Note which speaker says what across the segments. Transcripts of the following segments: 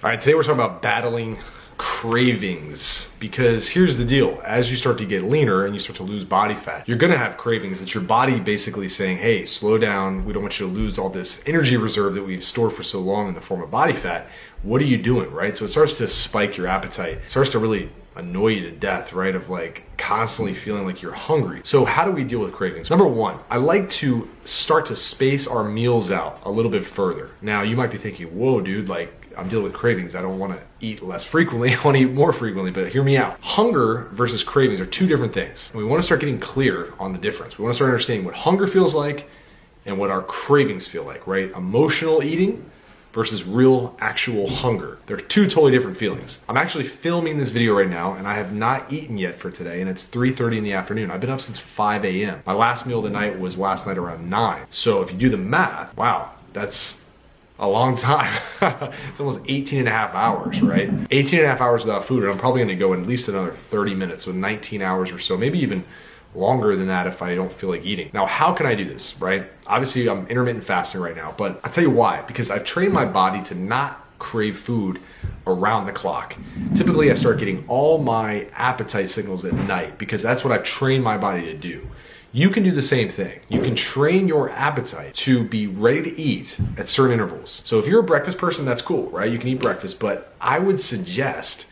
Speaker 1: All right, today we're talking about battling cravings because here's the deal as you start to get leaner and you start to lose body fat you're going to have cravings it's your body basically saying hey slow down we don't want you to lose all this energy reserve that we've stored for so long in the form of body fat what are you doing right so it starts to spike your appetite it starts to really annoy you to death, right? Of like constantly feeling like you're hungry. So, how do we deal with cravings? Number one, I like to start to space our meals out a little bit further. Now, you might be thinking, whoa, dude, like I'm dealing with cravings. I don't want to eat less frequently. I want to eat more frequently, but hear me out. Hunger versus cravings are two different things. And we want to start getting clear on the difference. We want to start understanding what hunger feels like and what our cravings feel like, right? Emotional eating versus real actual hunger. They're two totally different feelings. I'm actually filming this video right now and I have not eaten yet for today and it's 3.30 in the afternoon. I've been up since 5 a.m. My last meal of the night was last night around 9. So if you do the math, wow, that's a long time. it's almost 18 and a half hours, right? 18 and a half hours without food, and I'm probably gonna go in at least another 30 minutes, so 19 hours or so, maybe even longer than that if I don't feel like eating. Now, how can I do this, right? Obviously, I'm intermittent fasting right now, but I'll tell you why. Because I've trained my body to not crave food around the clock. Typically, I start getting all my appetite signals at night because that's what I've trained my body to do. You can do the same thing. You can train your appetite to be ready to eat at certain intervals. So if you're a breakfast person, that's cool, right? You can eat breakfast, but I would suggest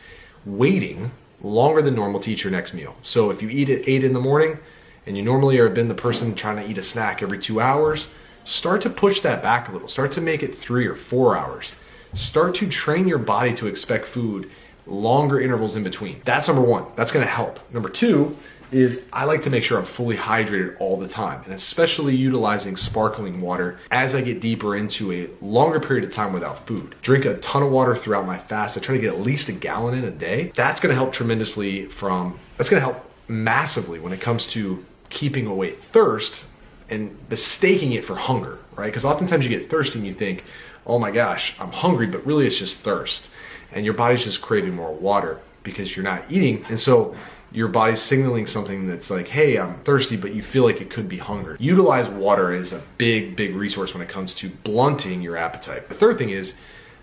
Speaker 1: waiting longer than normal to eat your next meal. So if you eat at 8 in the morning and you normally have been the person trying to eat a snack every two hours, start to push that back a little. Start to make it three or four hours. Start to train your body to expect food longer intervals in between. That's number one. That's gonna help. Number two, is I like to make sure I'm fully hydrated all the time, and especially utilizing sparkling water as I get deeper into a longer period of time without food. Drink a ton of water throughout my fast. I try to get at least a gallon in a day. That's gonna help tremendously from, that's gonna help massively when it comes to keeping away thirst and mistaking it for hunger, right? Because oftentimes you get thirsty and you think, oh my gosh, I'm hungry, but really it's just thirst. And your body's just craving more water because you're not eating. And so your body's signaling something that's like, hey, I'm thirsty, but you feel like it could be hunger. Utilize water as a big, big resource when it comes to blunting your appetite. The third thing is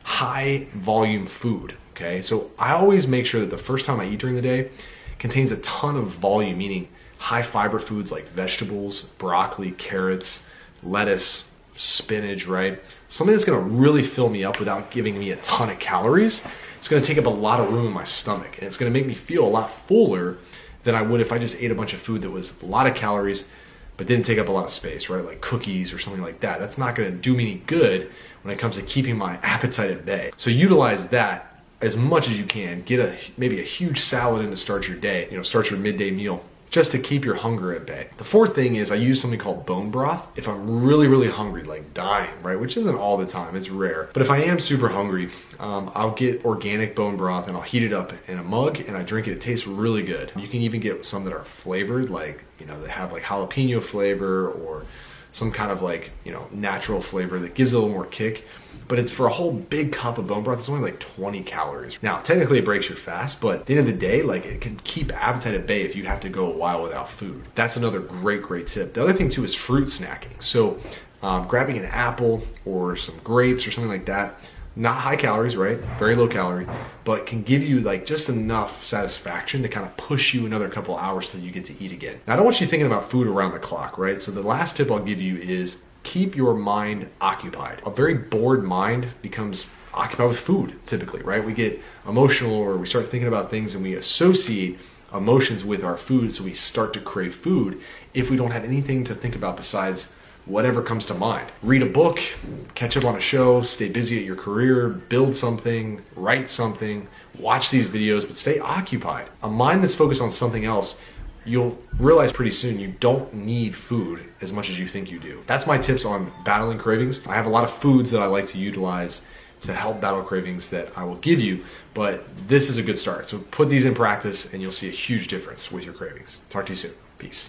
Speaker 1: high volume food. Okay, so I always make sure that the first time I eat during the day contains a ton of volume, meaning high fiber foods like vegetables, broccoli, carrots, lettuce, spinach, right? Something that's gonna really fill me up without giving me a ton of calories it's going to take up a lot of room in my stomach and it's going to make me feel a lot fuller than I would if I just ate a bunch of food that was a lot of calories but didn't take up a lot of space, right? Like cookies or something like that. That's not going to do me any good when it comes to keeping my appetite at bay. So utilize that as much as you can. Get a maybe a huge salad in to start your day. You know, start your midday meal just to keep your hunger at bay. The fourth thing is I use something called bone broth. If I'm really, really hungry, like dying, right, which isn't all the time, it's rare. But if I am super hungry, um, I'll get organic bone broth and I'll heat it up in a mug and I drink it. It tastes really good. You can even get some that are flavored, like, you know, that have like jalapeno flavor or some kind of like, you know, natural flavor that gives it a little more kick. But it's for a whole big cup of bone broth, it's only like 20 calories. Now, technically it breaks your fast, but at the end of the day, like it can keep appetite at bay if you have to go a while without food. That's another great, great tip. The other thing too is fruit snacking. So um, grabbing an apple or some grapes or something like that, not high calories, right? Very low calorie, but can give you like just enough satisfaction to kind of push you another couple hours till you get to eat again. Now, I don't want you thinking about food around the clock, right? So the last tip I'll give you is keep your mind occupied. A very bored mind becomes occupied with food typically, right? We get emotional or we start thinking about things and we associate emotions with our food, so we start to crave food if we don't have anything to think about besides whatever comes to mind. Read a book, catch up on a show, stay busy at your career, build something, write something, watch these videos, but stay occupied. A mind that's focused on something else, you'll realize pretty soon you don't need food as much as you think you do. That's my tips on battling cravings. I have a lot of foods that I like to utilize to help battle cravings that I will give you, but this is a good start. So put these in practice and you'll see a huge difference with your cravings. Talk to you soon. Peace.